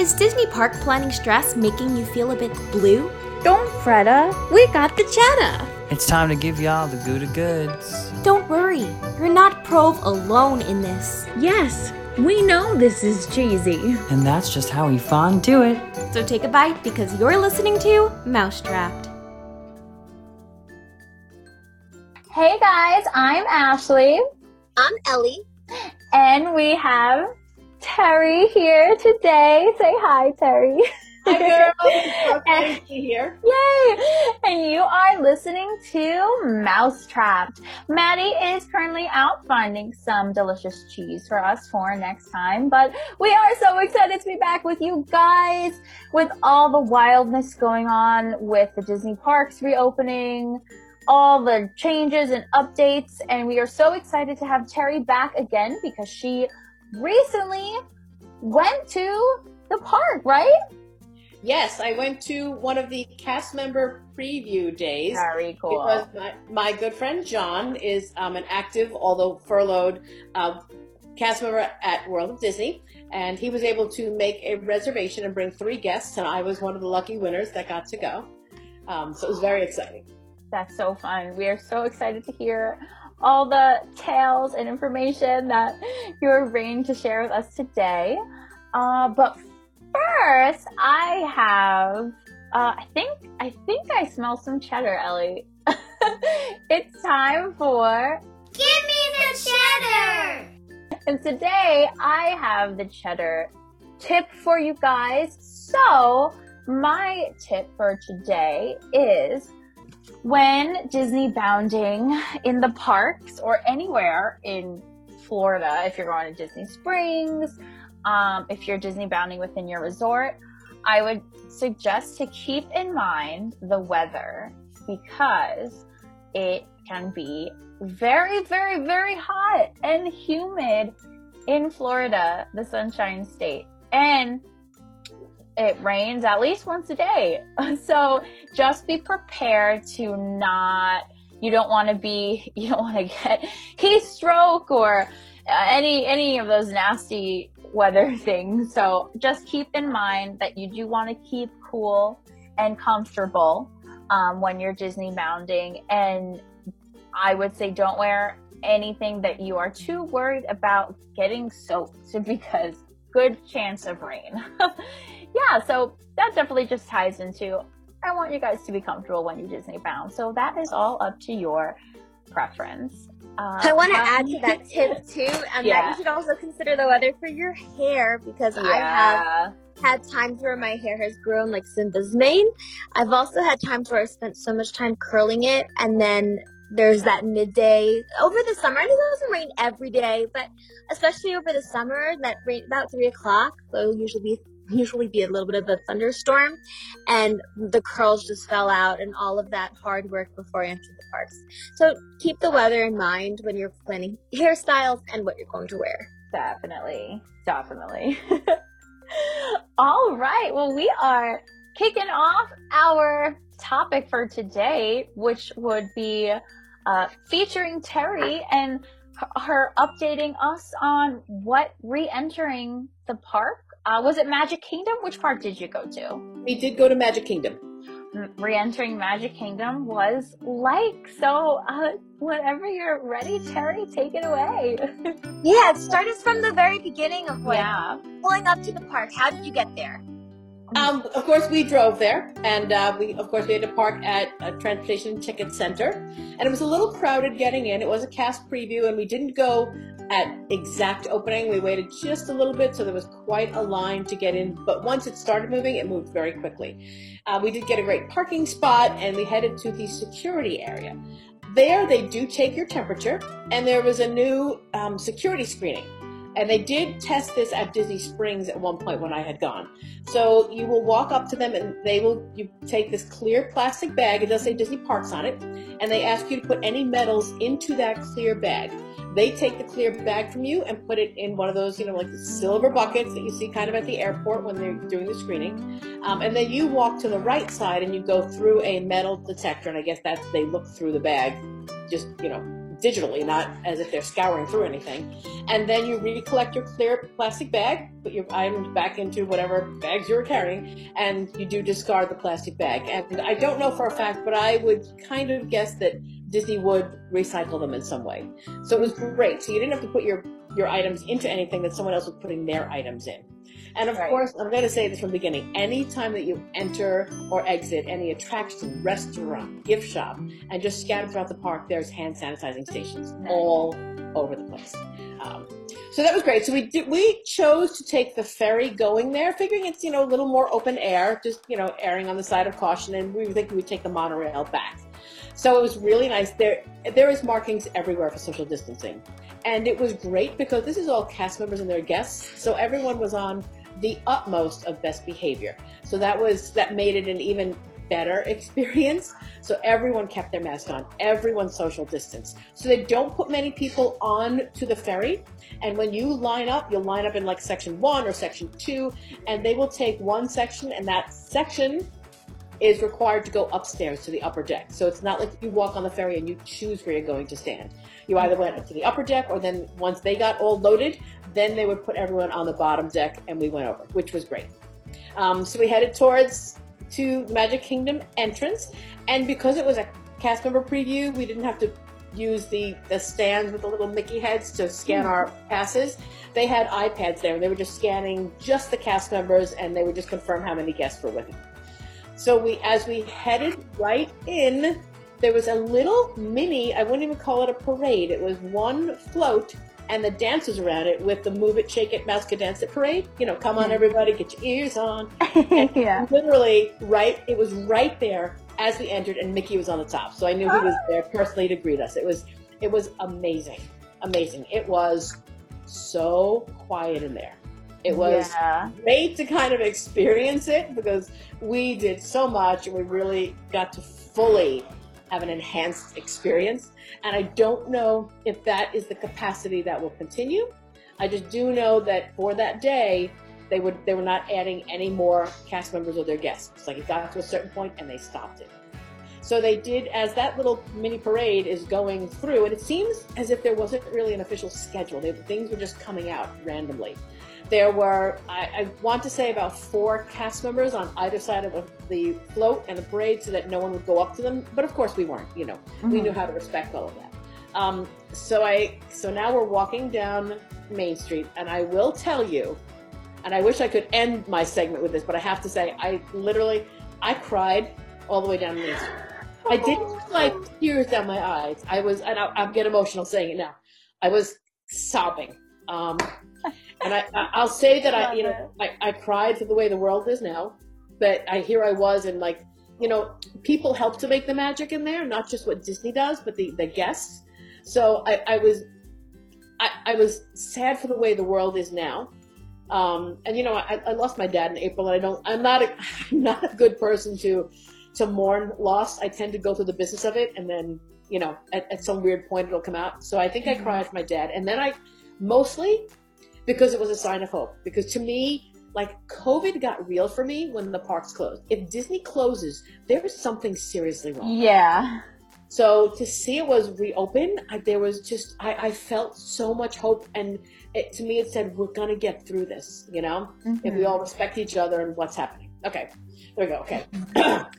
Is Disney Park planning stress making you feel a bit blue? Don't fretta, we got the cheddar. It's time to give y'all the Gouda goods. Don't worry, you're not Prove alone in this. Yes, we know this is cheesy. And that's just how we fond do it. So take a bite because you're listening to Mousetrapped. Hey guys, I'm Ashley. I'm Ellie. And we have Terry here today. Say hi, Terry. Hi, girl. Be here. Yay! And you are listening to Mousetrapped. Maddie is currently out finding some delicious cheese for us for next time, but we are so excited to be back with you guys with all the wildness going on with the Disney parks reopening, all the changes and updates, and we are so excited to have Terry back again because she recently went to the park, right? Yes, I went to one of the cast member preview days. Very cool. Because my, my good friend John is um, an active, although furloughed, uh, cast member at World of Disney, and he was able to make a reservation and bring three guests, and I was one of the lucky winners that got to go. Um, so it was very exciting. That's so fun. We are so excited to hear all the tales and information that you're bringing to share with us today. Uh, but first, I have. Uh, I think I think I smell some cheddar, Ellie. it's time for Give me the cheddar! And today I have the cheddar tip for you guys. So, my tip for today is when Disney bounding in the parks or anywhere in Florida, if you're going to Disney Springs, um, if you're Disney bounding within your resort, I would suggest to keep in mind the weather because it can be very, very, very hot and humid in Florida, the Sunshine State. And it rains at least once a day. So just be prepared to not, you don't want to be, you don't want to get heat stroke or any, any of those nasty weather things. So just keep in mind that you do want to keep cool and comfortable um, when you're Disney bounding. And I would say don't wear anything that you are too worried about getting soaked because good chance of rain. yeah, so that definitely just ties into I want you guys to be comfortable when you Disney bound. So that is all up to your preference. Uh, I want to add to that tip too, and yeah. that you should also consider the weather for your hair because yeah. I have had times where my hair has grown like Simba's mane. I've also had times where I spent so much time curling it, and then there's that midday over the summer. And it doesn't rain every day, but especially over the summer, that rain about three o'clock. There'll usually be usually be a little bit of a thunderstorm, and the curls just fell out, and all of that hard work before I entered the parks. So keep the weather in mind when you're planning hairstyles and what you're going to wear. Definitely, definitely. all right. Well, we are kicking off our topic for today, which would be uh, featuring Terry and her updating us on what re-entering the park. Uh, was it Magic Kingdom? Which park did you go to? We did go to Magic Kingdom. Re-entering Magic Kingdom was like. So, uh, whenever you're ready, Terry, take it away. yeah, start us from the very beginning of like yeah. pulling up to the park. How did you get there? Um, of course, we drove there, and uh, we, of course, we had to park at a transportation ticket center, and it was a little crowded getting in. It was a cast preview, and we didn't go at exact opening. We waited just a little bit, so there was quite a line to get in. But once it started moving, it moved very quickly. Uh, we did get a great parking spot, and we headed to the security area. There, they do take your temperature, and there was a new um, security screening. And they did test this at Disney Springs at one point when I had gone. So you will walk up to them and they will you take this clear plastic bag, it does say Disney Parks on it, and they ask you to put any medals into that clear bag. They take the clear bag from you and put it in one of those, you know, like the silver buckets that you see kind of at the airport when they're doing the screening. Um, and then you walk to the right side and you go through a metal detector, and I guess that they look through the bag, just you know, digitally, not as if they're scouring through anything. And then you recollect your clear plastic bag, put your items back into whatever bags you were carrying, and you do discard the plastic bag. And I don't know for a fact, but I would kind of guess that Disney would recycle them in some way. So it was great. So you didn't have to put your, your items into anything that someone else was putting their items in. And of right. course, I'm going to say this from the beginning. Anytime that you enter or exit any attraction, restaurant, gift shop, and just scatter throughout the park, there's hand sanitizing stations all over the place. Um, so that was great. So we did, we chose to take the ferry going there, figuring it's you know a little more open air, just you know erring on the side of caution, and we were thinking we'd take the monorail back. So it was really nice. There there is markings everywhere for social distancing, and it was great because this is all cast members and their guests, so everyone was on the utmost of best behavior. So that was that made it an even better experience. So everyone kept their mask on, everyone social distance. So they don't put many people on to the ferry. And when you line up, you'll line up in like section one or section two, and they will take one section, and that section is required to go upstairs to the upper deck. So it's not like you walk on the ferry and you choose where you're going to stand. You either went up to the upper deck, or then once they got all loaded, then they would put everyone on the bottom deck, and we went over, which was great. Um, so we headed towards to Magic Kingdom entrance, and because it was a cast member preview, we didn't have to use the, the stands with the little Mickey heads to scan mm. our passes. They had iPads there, and they were just scanning just the cast members, and they would just confirm how many guests were with them. So we, as we headed right in, there was a little mini. I wouldn't even call it a parade. It was one float and the dancers around it with the Move It, Shake It, MousekeDance It parade. You know, come on mm-hmm. everybody, get your ears on. yeah. Literally, right, it was right there as we entered, and Mickey was on the top. So I knew he was ah. there personally to greet us. It was, it was amazing, amazing. It was so quiet in there. It was yeah. great to kind of experience it because we did so much and we really got to fully have an enhanced experience. And I don't know if that is the capacity that will continue. I just do know that for that day, they would they were not adding any more cast members or their guests. Like it got to a certain point and they stopped it. So they did as that little mini parade is going through, and it seems as if there wasn't really an official schedule. They, things were just coming out randomly. There were, I, I, want to say, about four cast members on either side of the float and the parade so that no one would go up to them. But of course, we weren't, you know, mm-hmm. we knew how to respect all of that. Um, so I, so now we're walking down Main Street, and I will tell you, and I wish I could end my segment with this, but I have to say, I literally, I cried all the way down Main Street. I didn't like tears down my eyes. I was, and I, I get emotional saying it now. I was sobbing. Um, and I, I will say that I you know I, I cried for the way the world is now, but I here I was and like you know people help to make the magic in there, not just what Disney does, but the the guests. So I, I was I, I was sad for the way the world is now. Um, and you know, I, I lost my dad in April, and I don't. I'm not a, I'm not a good person to to mourn loss. I tend to go through the business of it, and then you know, at, at some weird point, it'll come out. So I think I mm-hmm. cried for my dad, and then I mostly because it was a sign of hope. Because to me, like COVID got real for me when the parks closed. If Disney closes, there is something seriously wrong. Yeah. So to see it was reopened, I, there was just I, I felt so much hope, and it, to me it said we're gonna get through this. You know, mm-hmm. if we all respect each other and what's happening. Okay. There we go. Okay.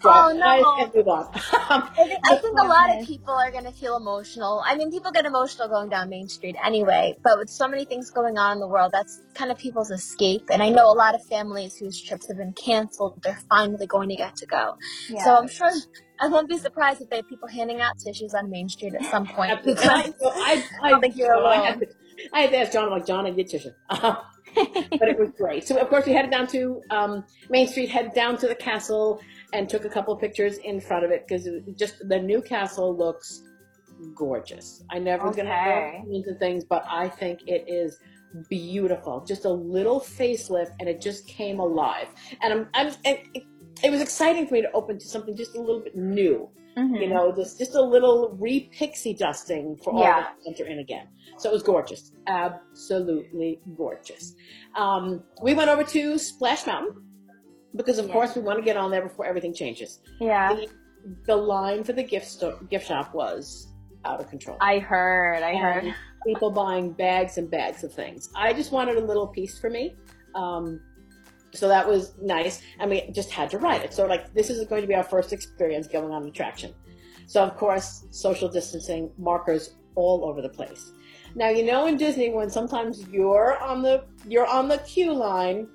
oh no. move on. I think a lot of people are going to feel emotional. I mean, people get emotional going down Main Street anyway, but with so many things going on in the world, that's kind of people's escape. And I know a lot of families whose trips have been canceled, they're finally going to get to go. Yeah. So I'm sure I won't be surprised if they have people handing out tissues on Main Street at some point. Because I, I, I, I, don't think you're alone. I had, to, I had to ask John, I'm like, John, I get tissue. Um, but it was great. So of course we headed down to um, Main Street, headed down to the castle, and took a couple of pictures in front of it because just the new castle looks gorgeous. I never was okay. gonna have and things, but I think it is beautiful. Just a little facelift, and it just came alive. And I'm, I'm it, it was exciting for me to open to something just a little bit new. Mm-hmm. You know, this just a little re pixie dusting for all yeah. to enter in again. So it was gorgeous, absolutely gorgeous. Um, we went over to Splash Mountain because, of course, we want to get on there before everything changes. Yeah. The, the line for the gift store, gift shop was out of control. I heard, I heard. People buying bags and bags of things. I just wanted a little piece for me. Um, so that was nice. And we just had to ride it. So like this is going to be our first experience going on an attraction. So of course, social distancing markers all over the place. Now you know in Disney when sometimes you're on the you're on the queue line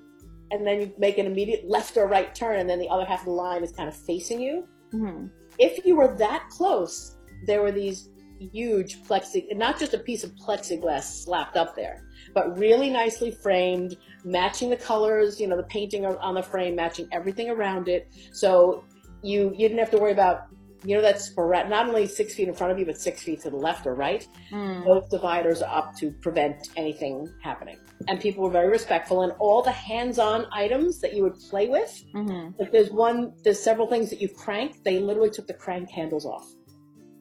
and then you make an immediate left or right turn and then the other half of the line is kind of facing you. Mm-hmm. If you were that close, there were these huge plexi not just a piece of plexiglass slapped up there, but really nicely framed, matching the colors, you know, the painting on the frame matching everything around it. So you you didn't have to worry about you know that's sporadic, not only six feet in front of you, but six feet to the left or right. Mm. Both dividers are up to prevent anything happening. And people were very respectful. And all the hands-on items that you would play with, Mm-hmm. if there's one, there's several things that you crank. They literally took the crank handles off,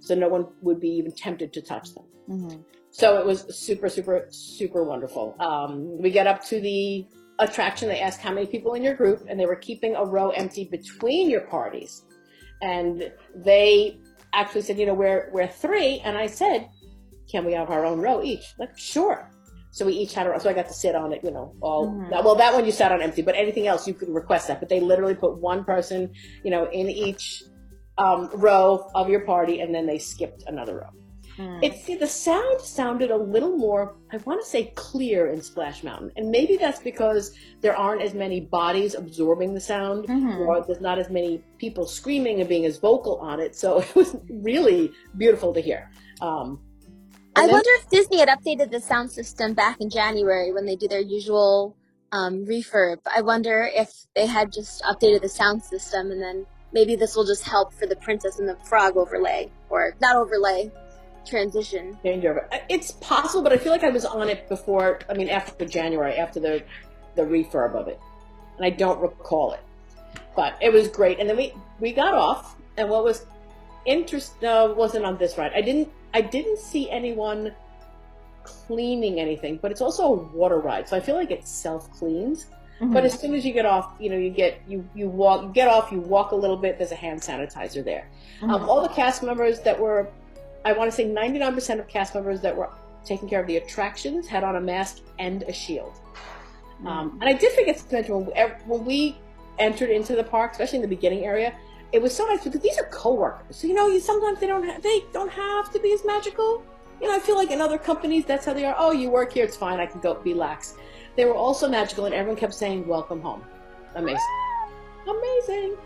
so no one would be even tempted to touch them. Mm-hmm. So it was super, super, super wonderful. Um, we get up to the attraction. They asked how many people in your group, and they were keeping a row empty between your parties. And they actually said, you know, we're we're three, and I said, can we have our own row each? Like, sure. So we each had our. So I got to sit on it, you know. All Mhm. well, that one you sat on empty, but anything else you could request that. But they literally put one person, you know, in each um, row of your party, and then they skipped another row. Mm. It see the sound sounded a little more I want to say clear in Splash Mountain. And maybe that's because there aren't as many bodies absorbing the sound Mhm. or there's not as many people screaming and being as vocal on it. So it was really beautiful to hear. Um I then- wonder if Disney had updated the sound system back in January when they do their usual um, refurb. I wonder if they had just updated the sound system and then maybe this will just help for the Princess and the Frog overlay or not overlay transition. danger. Uh, it's possible, but I feel like I was on it before. I mean, after January, after the the refurb of it, and I don't recall it. But it was great. And then we we got off, and what was interest no, wasn't on this ride. I didn't I didn't see anyone cleaning anything, but it's also a water ride, so I feel like it self cleans. Mm-hmm. But as soon as you get off, you know, you get you you walk, you get off, you walk a little bit. There's a hand sanitizer there. Mm-hmm. Um, all the cast members that were, I want to say 99% of cast members that were taking care of the attractions had on a mask and a shield. Mm-hmm. Um, and I did forget to mention when, ev- when we entered into the park, especially in the beginning area, it was so nice because these are coworkers. So you know, you sometimes they don't ha- they don't have to be as magical. You know, I feel like in other companies that's how they are. Oh, you work here, it's fine. I can go relax. They were also magical, and everyone kept saying, "Welcome home." Amazing, amazing.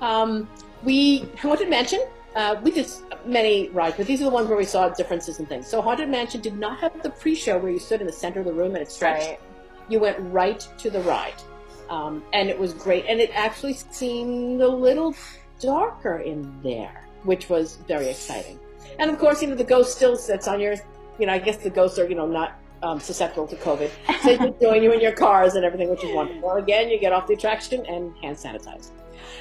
Um, we Haunted Mansion. Uh, we did many rides, but these are the ones where we saw differences and things. So Haunted Mansion did not have the pre-show where you stood in the center of the room and it stretched. Right. You went right to the ride, um, and it was great. And it actually seemed a little darker in there, which was very exciting. And of course, you know the ghost still sits on your. You know, I guess the ghosts are you know not um, susceptible to COVID, so they join you in your cars and everything, which is wonderful. Again, you get off the attraction and hand sanitize.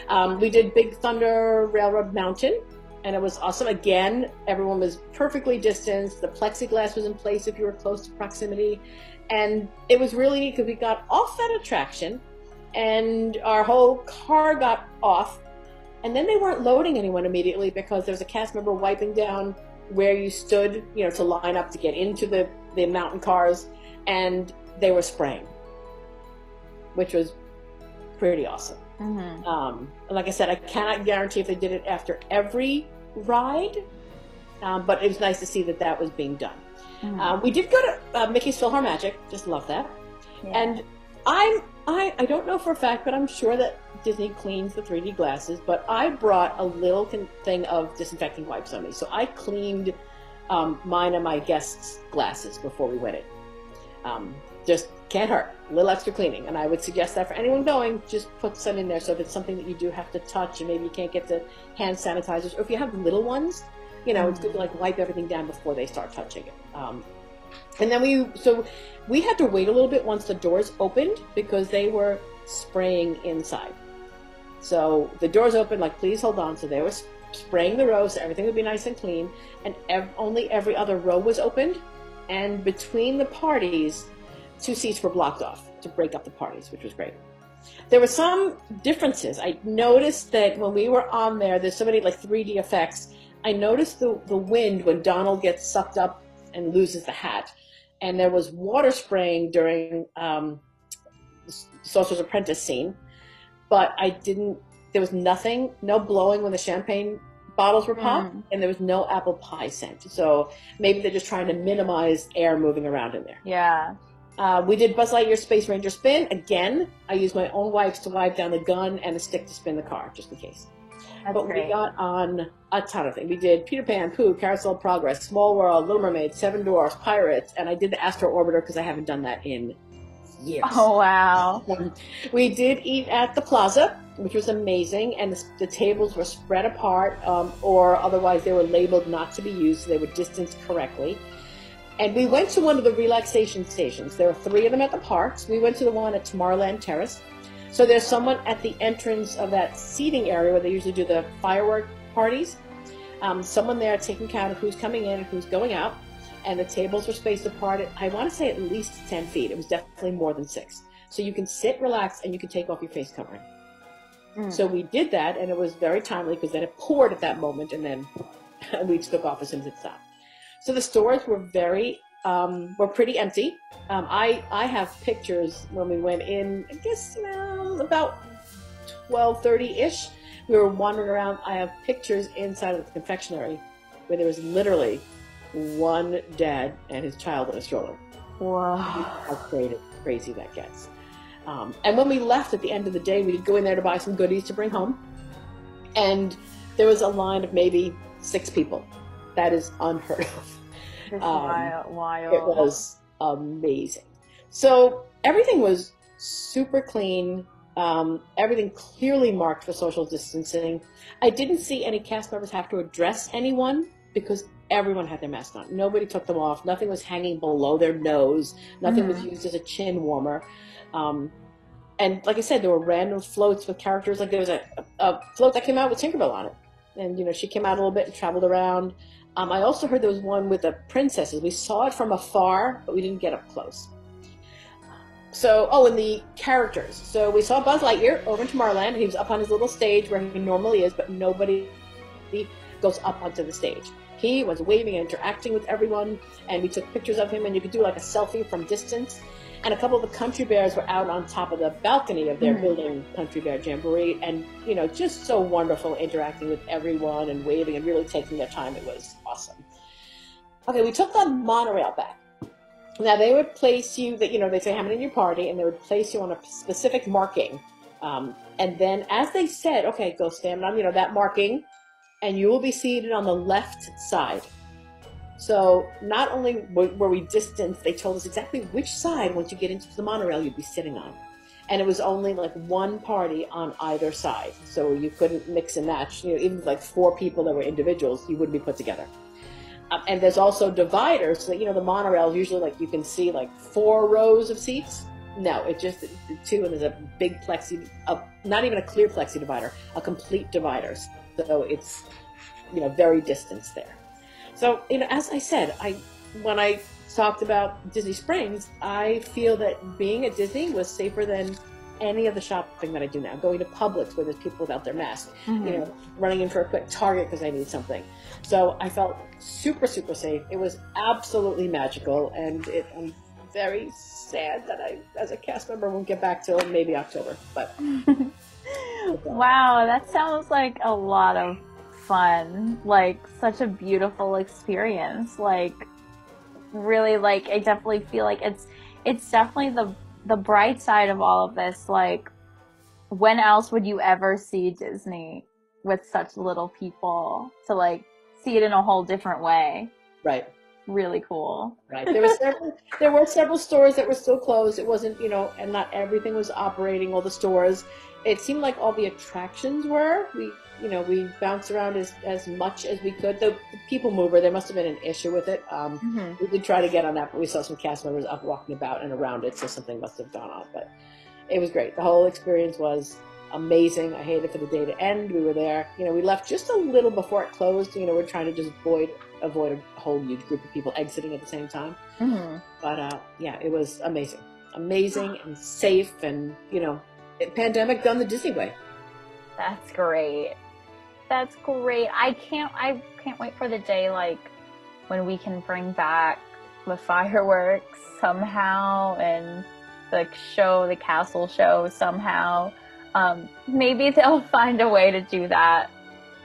Um, we did Big Thunder Railroad Mountain, and it was awesome. Again, everyone was perfectly distanced. The plexiglass was in place if you were close to proximity, and it was really neat because we got off that attraction, and our whole car got off, and then they weren't loading anyone immediately because there was a cast member wiping down where you stood, you know, to line up to get into the the mountain cars, and they were spraying, which was pretty awesome. Mm-hmm. Um, like I said, I cannot guarantee if they did it after every ride, um, but it was nice to see that that was being done. Mm-hmm. Uh, we did go to uh, Mickey's PhilharMagic, just love that. And I'm I I don't know for a fact, but I'm sure that Disney cleans the 3D glasses. But I brought a little con- thing of disinfecting wipes on me, so I cleaned um, mine and my guests' glasses before we went in. Um, just can't hurt. A little extra cleaning, and I would suggest that for anyone going, just put some in there. So if it's something that you do have to touch, and maybe you can't get the hand sanitizers, or if you have little ones, you know, it's good to like wipe everything down before they start touching it. Um, and then we so we had to wait a little bit once the doors opened because they were spraying inside. So the doors opened, like please hold on. So they were spraying the rows, so everything would be nice and clean. And ev- only every other row was opened, and between the parties, two seats were blocked off to break up the parties, which was great. There were some differences. I noticed that when we were on there, there's so many like 3D effects. I noticed the, the wind when Donald gets sucked up and loses the hat. And there was water spraying during um, Sorcerer's Apprentice scene, but I didn't, there was nothing, no blowing when the champagne bottles were popped, Mm. and there was no apple pie scent. So maybe they're just trying to minimize air moving around in there. Yeah. Uh, we did Buzz Lightyear Space Ranger spin. Again, I used my own wipes to wipe down the gun and a stick to spin the car, just in case. That's but great. we got on a ton of things. We did Peter Pan, Pooh, Carousel of Progress, Small World, Little Mermaid, Seven Dwarfs, Pirates, and I did the Astro Orbiter because I haven't done that in years. Oh wow. We did eat at the plaza, which was amazing, and the, the tables were spread apart, um, or otherwise they were labeled not to be used, so they were distanced correctly. And we went to one of the relaxation stations. There were three of them at the parks. We went to the one at Tomorrowland Terrace. So there's someone at the entrance of that seating area where they usually do the firework parties. Um, someone there taking count of who's coming in and who's going out. And the tables were spaced apart. At, I want to say at least 10 feet. It was definitely more than six. So you can sit, relax, and you can take off your face covering. Mm. So we did that, and it was very timely because then it poured at that moment, and then we took off as soon as it stopped. So the stores were very, um, were pretty empty. Um, I I have pictures when we went in. I guess know, about twelve thirty ish. We were wandering around. I have pictures inside of the confectionery where there was literally one dad and his child in a stroller Whoa. how crazy, crazy that gets. Um, and when we left at the end of the day, we'd go in there to buy some goodies to bring home. And there was a line of maybe six people. That is unheard of. Um, wild. wild. It was amazing. So everything was super clean. Um, everything clearly marked for social distancing. I didn't see any cast members have to address anyone because everyone had their mask on. Nobody took them off. Nothing was hanging below their nose. Nothing was used as a chin warmer. Um, and like I said, there were random floats with characters. Like there was a, a, float that came out with Tinkerbell on it, and you know she came out a little bit and traveled around. Um, I also heard there was one with the princesses. We saw it from afar, but we didn't get up close. So, oh, and the characters. So we saw Buzz Lightyear over in Tomorrowland. He was up on his little stage where he normally is, but nobody goes up onto the stage. He was waving and interacting with everyone, and we took pictures of him, and you could do like a selfie from distance. And a couple of the country bears were out on top of the balcony of their Mhm. building Country Bear Jamboree, and you know, just so wonderful interacting with everyone and waving and really taking their time. It was awesome. Okay, we took the monorail back. Now they would place you that you know they say how many in your party, and they would place you on a specific marking, um, and then as they said, okay, go stand on you know that marking, and you will be seated on the left side. So not only were we distanced, they told us exactly which side once you get into the monorail you'd be sitting on, and it was only like one party on either side, so you couldn't mix and match. You know, even like four people that were individuals, you wouldn't be put together. Um, and there's also dividers. So, you know, the monorail usually like you can see like four rows of seats. No, it just two, and there's a big plexi, a, not even a clear plexi divider, a complete divider. So it's, you know, very distanced there. So, you know, as I said, I when I talked about Disney Springs, I feel that being at Disney was safer than any of the shopping that I do now. Going to Publix where there's people without their mask, Mhm. you know, running in for a quick Target because I need something. So I felt super, super safe. It was absolutely magical, and it, I'm very sad that I, as a cast member, won't get back till maybe October. But Wow, that sounds like a lot of fun. Like such a beautiful experience. Like really like I definitely feel like it's it's definitely the the bright side of all of this. Like when else would you ever see Disney with such little people to like see it in a whole different way? right. Really cool. Right. There were several. there were several stores that were still closed. It wasn't, you know, and not everything was operating. All the stores. It seemed like all the attractions were. We, you know, we bounced around as as much as we could. The, the people mover. There must have been an issue with it. Um, Mm-hmm. we did try to get on that, but we saw some cast members up walking about and around it, so something must have gone off. But it was great. The whole experience was amazing. I hated for the day to end. We were there. You know, we left just a little before it closed. You know, we're trying to just avoid avoid a whole huge group of people exiting at the same time. Mm-hmm. But uh, yeah, it was amazing, amazing and safe, and you know, pandemic done the Disney way. That's great. That's great. I can't I can't wait for the day like when we can bring back the fireworks somehow and the show, the castle show somehow. Um, maybe they'll find a way to do that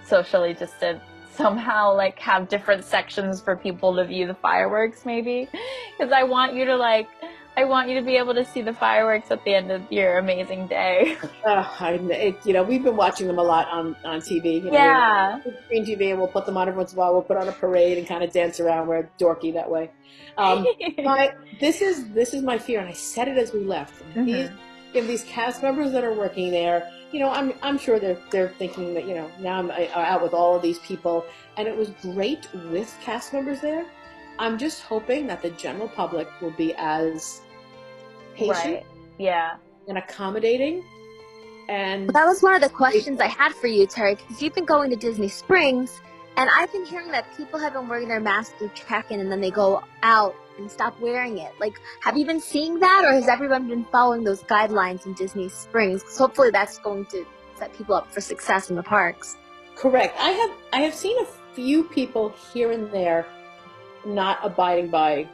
socially distant somehow like have different sections for people to view the fireworks maybe because i want you to like i want you to be able to see the fireworks at the end of your amazing day. Uh, I, it, you know we've been watching them a lot on on tv you know, yeah. screen tv and we'll put them on every once in a while. We'll put on a parade and kind of dance around we're dorky that way. Um, my, this is this is my fear and i said it as we left. Mm-hmm. these, if these cast members that are working there you know, I'm I'm sure they're they're thinking that you know now I'm out with all of these people, and it was great with cast members there. I'm just hoping that the general public will be as patient, right. yeah, and accommodating. And that was one of the questions I had for you, Terry, because you've been going to Disney Springs, and I've been hearing that people have been wearing their masks through check-in, and then they go out and stop wearing it. Like, have you been seeing that, or has everyone been following those guidelines in Disney Springs? Because hopefully, that's going to set people up for success in the parks. Correct. I have I have seen a few people here and there not abiding by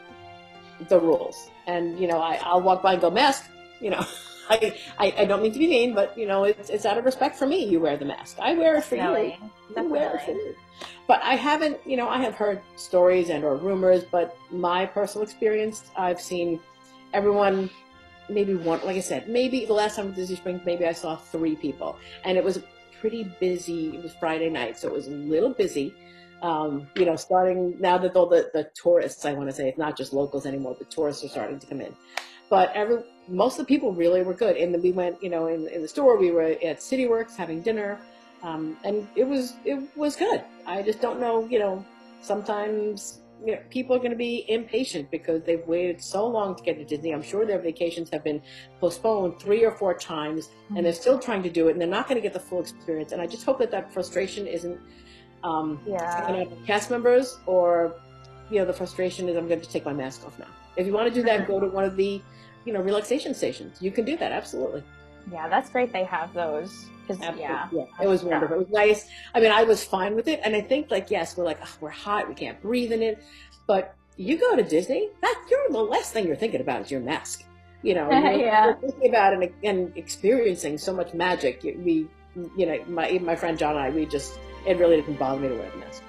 the rules, and you know, I, I'll walk by and go mask. You know. I, I, I, don't mean to be mean, but you know, it's, it's out of respect for me. You wear the mask. I wear it for Definitely. you. You wear it for me but I haven't, you know, I have heard stories and or rumors, but my personal experience, I've seen everyone, maybe one, like I said, maybe the last time at Disney Springs, maybe I saw three people, and it was pretty busy. It was Friday night, so it was a little busy. Um, you know, starting now that all the, the tourists, I want to say, it's not just locals anymore, the tourists are starting to come in. But every most of the people really were good. And then we went, you know, in, in the store, we were at CityWorks having dinner. Um, and it was it was good. I just don't know, you know, sometimes you know, people are going to be impatient because they've waited so long to get to Disney. I'm sure their vacations have been postponed three or four times, mm-hmm. and they're still trying to do it, and they're not going to get the full experience. And I just hope that that frustration isn't um, yeah. cast members, or you know, the frustration is I'm going to take my mask off now. If you want to do that, go to one of the you know relaxation stations. You can do that absolutely. Yeah, that's great. They have those yeah, yeah, it was wonderful. It was nice. I mean, I was fine with it, and I think like yes, we're like oh, we're hot, we can't breathe in it, but you go to Disney, that you're the last thing you're thinking about is your mask. You know, yeah. you're thinking about and, and experiencing so much magic. We, you know, my my friend John and I, we just it really didn't bother me to wear the mask.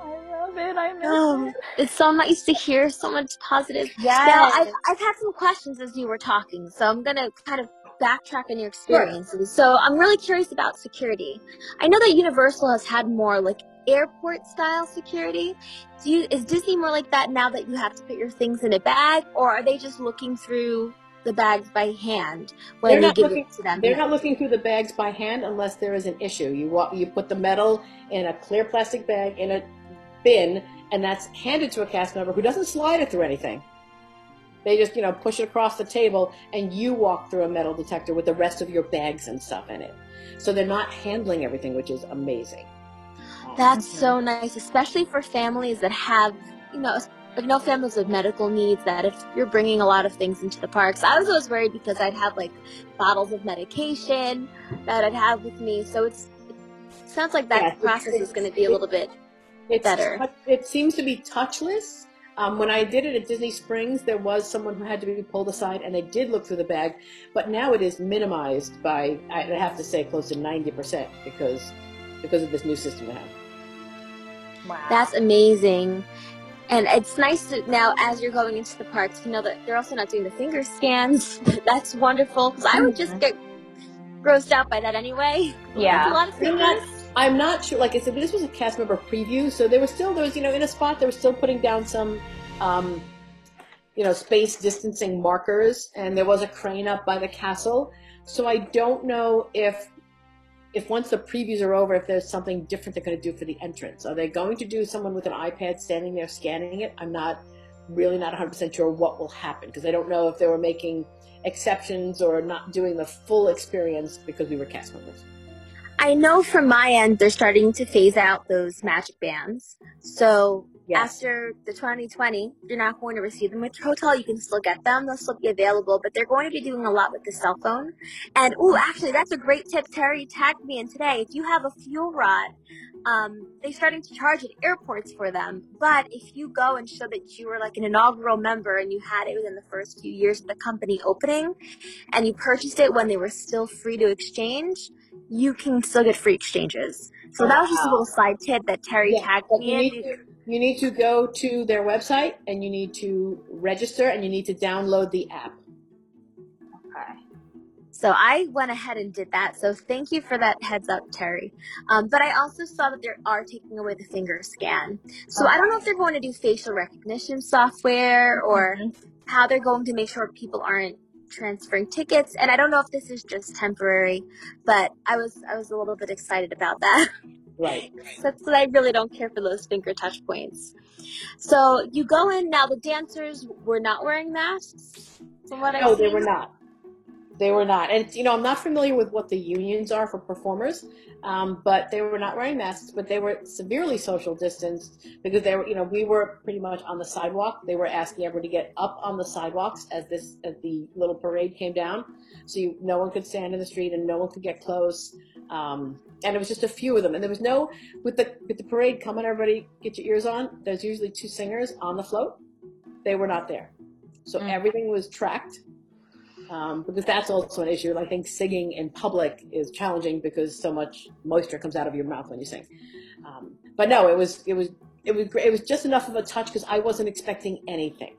I love it. I miss oh, it. It's so nice to hear so much positive. Yeah. Now, I've, I've had some questions as you were talking, so I'm gonna kind of backtrack on your experiences. Sure. So I'm really curious about security. I know that Universal has had more like airport style security. Do you, is Disney more like that now that you have to put your things in a bag, or are they just looking through the bags by hand when they're they give looking, it to them? They're not looking through the bags by hand unless there is an issue. You walk, you put the metal in a clear plastic bag in a bin, and that's handed to a cast member who doesn't slide it through anything. They just, you know, push it across the table and you walk through a metal detector with the rest of your bags and stuff in it. So they're not handling everything, which is amazing. That's so nice, especially for families that have, you know, like no families with medical needs that if you're bringing a lot of things into the parks. I was always worried because I'd have like bottles of medication that I'd have with me. So it's, it sounds like that yeah, process is going to be a little bit better. It seems to be touchless um, when I did it at Disney Springs, there was someone who had to be pulled aside, and they did look through the bag. But now it is minimized by, I have to say, close to ninety percent because because of this new system they have. Wow, that's amazing. And it's nice to now, as you're going into the parks, to know that they're also not doing the finger scans. that's wonderful because I would just mm-hmm. get grossed out by that anyway. Yeah, a lot of fingers. I'm not sure. Like I said, this was a cast member preview, so there was still there was you know in a spot they were still putting down some, um, you know, space distancing markers, and there was a crane up by the castle. So I don't know if if once the previews are over, if there's something different they're going to do for the entrance. Are they going to do someone with an iPad standing there scanning it? I'm not really not 100% sure what will happen because I don't know if they were making exceptions or not doing the full experience because we were cast members. I know from my end they're starting to phase out those magic bands. So Yes. After the 2020, you're not going to receive them with your hotel. You can still get them. They'll still be available, but they're going to be doing a lot with the cell phone. And, oh, actually, that's a great tip. Terry tagged me in today. If you have a FuelRod, um, they're starting to charge at airports for them. But if you go and show that you were like an inaugural member and you had it within the first few years of the company opening and you purchased it when they were still free to exchange, you can still get free exchanges. So that was just a little side tip that Terry yeah, tagged me in. You need to go to their website and you need to register and you need to download the app. Okay. So I went ahead and did that. So thank you for that heads up, Terry. Um, but I also saw that they are taking away the finger scan. So okay. I don't know if they're going to do facial recognition software or mm-hmm. how they're going to make sure people aren't transferring tickets. And I don't know if this is just temporary, but I was I was a little bit excited about that. Right. That's that I really don't care for those finger touch points. So you go in now. The dancers were not wearing masks. From what no, I they were not. They were not, and you know, I'm not familiar with what the unions are for performers, um, but they were not wearing masks. But they were severely social distanced because they were, you know, we were pretty much on the sidewalk. They were asking everyone to get up on the sidewalks as this as the little parade came down, so you, no one could stand in the street and no one could get close. Um, and it was just a few of them, and there was no with the with the parade. Come on, everybody, get your ears on. There's usually two singers on the float. They were not there, so mm. everything was tracked. Um, because that's also an issue. I think singing in public is challenging because so much moisture comes out of your mouth when you sing. Um, but no, it was it was it was great. It was just enough of a touch because I wasn't expecting anything.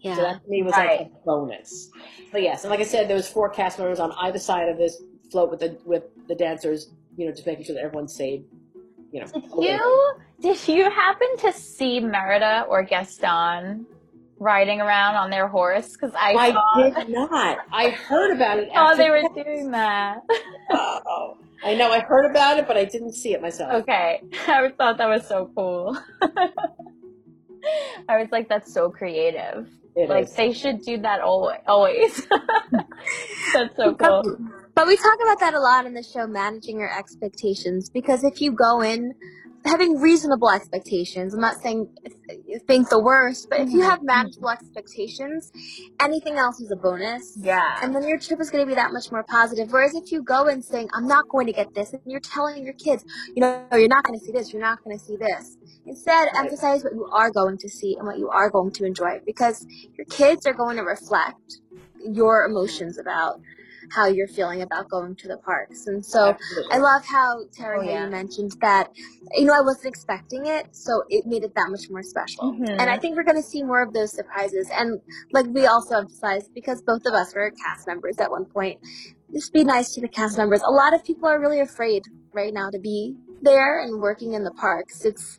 Yeah. So that to me was right. like a bonus. But yes, and like I said, there was four cast members on either side of this float with the with the dancers, you know, just making sure that everyone's safe. You know. Did you did you happen to see Merida or Gaston riding around on their horse? Because I I saw... did not. I heard about it. oh, they were doing that. oh, I know. I heard about it, but I didn't see it myself. Okay, I thought that was so cool. I was like, that's so creative. It like is. they should do that always. Always. that's so cool. But we talk about that a lot in the show, managing your expectations. Because if you go in having reasonable expectations, I'm not saying think the worst, but if you have mm-hmm. manageable expectations, anything else is a bonus. Yeah. And then your trip is going to be that much more positive. Whereas if you go and saying, I'm not going to get this, and you're telling your kids, you know, you're not going to see this, you're not going to see this. Instead, right. emphasize what you are going to see and what you are going to enjoy because your kids are going to reflect your emotions about how you're feeling about going to the parks. And so Absolutely. I love how Terry, oh, yeah. mentioned that, you know, I wasn't expecting it, so it made it that much more special. Mm-hmm. And I think we're going to see more of those surprises. And like we also emphasized, because both of us were cast members at one point, just be nice to the cast members. A lot of people are really afraid right now to be there and working in the parks. It's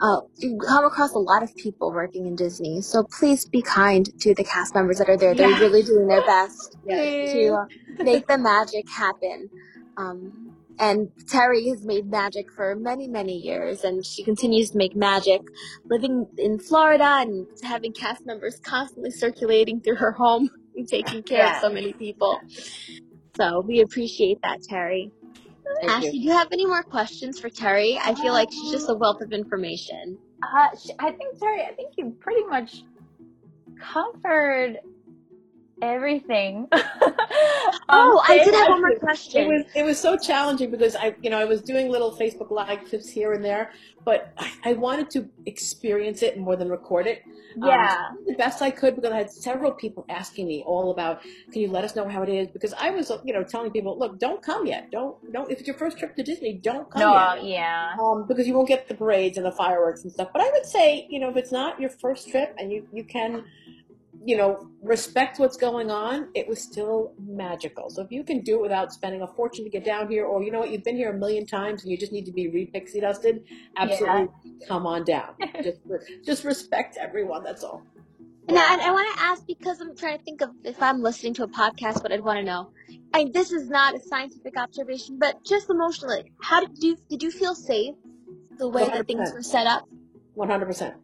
uh, you come across a lot of people working in Disney, so please be kind to the cast members that are there. They're really doing their best to uh, make the magic happen. Um, and Terry has made magic for many, many years, and she continues to make magic, living in Florida and having cast members constantly circulating through her home and taking care yeah. of so many people. So we appreciate that, Terry. Thank Ashley, you. do you have any more questions for Terry? I feel like she's just a wealth of information. Uh, I think Terry, I think you pretty much covered everything. um, oh, I did have one more question. It was it was so challenging because I you know I was doing little Facebook live clips here and there, but I, I wanted to experience it more than record it. Um, yeah, um, the best I could because I had several people asking me all about, can you let us know how it is? Because I was you know telling people, look, don't come yet. Don't don't if it's your first trip to Disney, don't come no, yet. yeah. Um, because you won't get the parades and the fireworks and stuff. But I would say you know if it's not your first trip and you you can you know, respect what's going on, it was still magical. So if you can do it without spending a fortune to get down here, or you know what, you've been here a million times and you just need to be re-pixie dusted, absolutely yeah. come on down. just, just respect everyone. That's all. And I, I want to ask because I'm trying to think of if I'm listening to a podcast, what I'd want to know. And this is not a scientific observation, but just emotionally, how did you did you feel safe the way 100%. that things were set up? One hundred percent.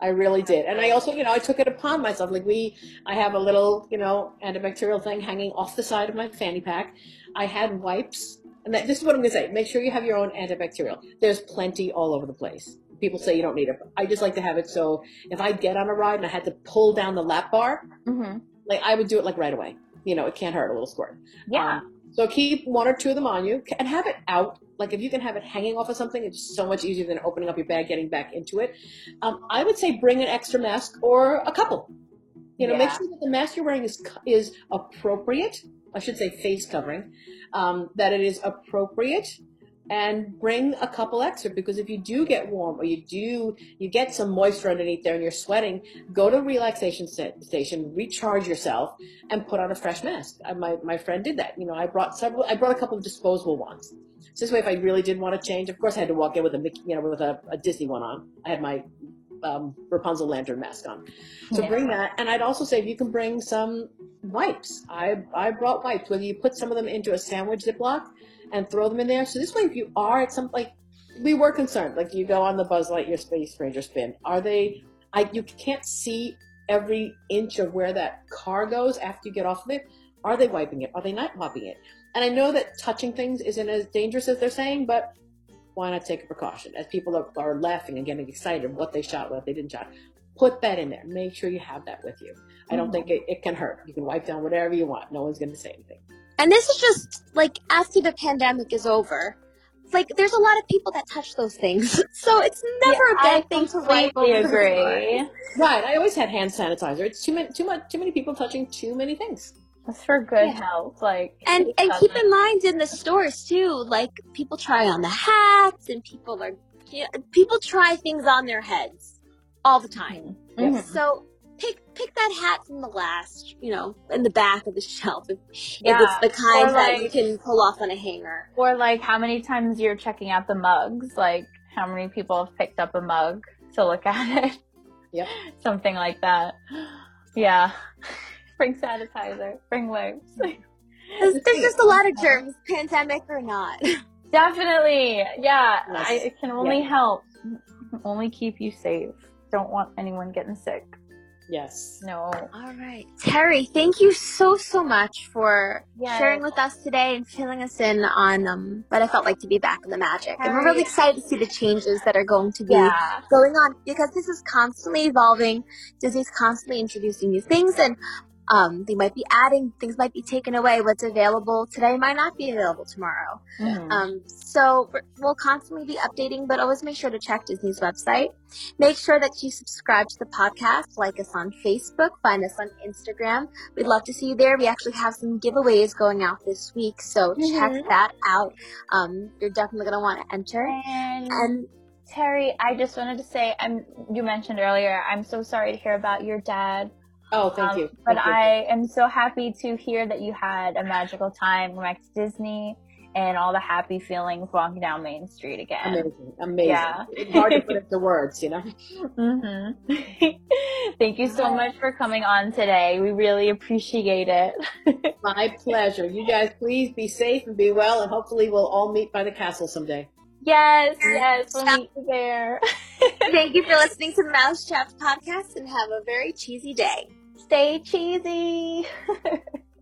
I really did. And I also, you know, I took it upon myself. Like we, I have a little, you know, antibacterial thing hanging off the side of my fanny pack. I had wipes. And that, this is what I'm going to say. Make sure you have your own antibacterial. There's plenty all over the place. people say you don't need it. I just like to have it so if I get on a ride and I had to pull down the lap bar, Mm-hmm. like I would do it like right away. You know, it can't hurt a little squirt. Yeah. Um, so keep one or two of them on you and have it out. Like if you can have it hanging off of something, it's so much easier than opening up your bag, getting back into it. Um, I would say bring an extra mask or a couple. You know, make sure that the mask you're wearing is is appropriate. I should say face covering. Um, that it is appropriate, and bring a couple extra because if you do get warm or you do you get some moisture underneath there and you're sweating, go to a relaxation sta- station, recharge yourself, and put on a fresh mask. I, my my friend did that. You know, I brought several. I brought a couple of disposable ones. So this way, if I really did want to change, of course, I had to walk in with a you know with a, a Disney one on. I had my um, Rapunzel lantern mask on. So Yeah. bring that, and I'd also say if you can bring some wipes. I I brought wipes. Whether you put some of them into a sandwich Ziploc and throw them in there. So this way, if you are at some like we were concerned, like you go on the Buzz Lightyear Space Ranger spin, are they? I you can't see every inch of where that car goes after you get off of it. Are they wiping it? Are they not wiping it? And I know that touching things isn't as dangerous as they're saying, but why not take a precaution? As people are, are laughing and getting excited what they shot, what they didn't shot, put that in there. Make sure you have that with you. I don't think mm-hmm. it, it can hurt. You can wipe down whatever you want. No one's going to say anything. And this is just like after the pandemic is over. Like there's a lot of people that touch those things, so it's never a bad thing to wipe completely agree. Right. I always had hand sanitizer. It's too many, too much, too many people touching too many things. It's for good Yeah. health. Like And and keep in mind in the stores too, like people try on the hats and people are yeah, people try things on their heads all the time. Mhm. So pick pick that hat from the last, you know, in the back of the shelf if, Yeah. if it's the kind Or, that you can pull off on a hanger. Or like how many times you're checking out the mugs? Like how many people have picked up a mug to look at it? Yep. Something like that. Yeah. Bring sanitizer. Bring wipes. There's, there's just a lot of germs, pandemic or not. Definitely. Yeah. Yes. I, it can only help. Only keep you safe. Don't want anyone getting sick. Yes. No. All right. Terry, thank you so, so much for Yes. sharing with us today and filling us in on um, what I felt like to be back in the magic. And we're really excited to see the changes that are going to be Yeah. going on because this is constantly evolving. Disney's constantly introducing new things and um, they might be adding, things might be taken away. What's available today might not be available tomorrow. Mhm. Um, so we'll constantly be updating, but always make sure to check Disney's website. Make sure that you subscribe to the podcast, like us on Facebook, find us on Instagram. We'd love to see you there. We actually have some giveaways going out this week, so check Mhm. that out. Um, you're definitely gonna want to enter. And And Terry, I just wanted to say, I'm. You mentioned earlier, I'm so sorry to hear about your dad. Oh, thank Um, you. But you. I am so happy to hear that you had a magical time back to Disney and all the happy feelings walking down Main Street again. amazing, amazing. Yeah. It's hard to put into words, you know. hmm Thank you so much for coming on today. We really appreciate it. My pleasure. You guys, please be safe and be well, and hopefully we'll all meet by the castle someday. Yes, yes, we'll meet you there. thank you for listening to the Mousetrapped podcast and have a very cheesy day. Stay cheesy.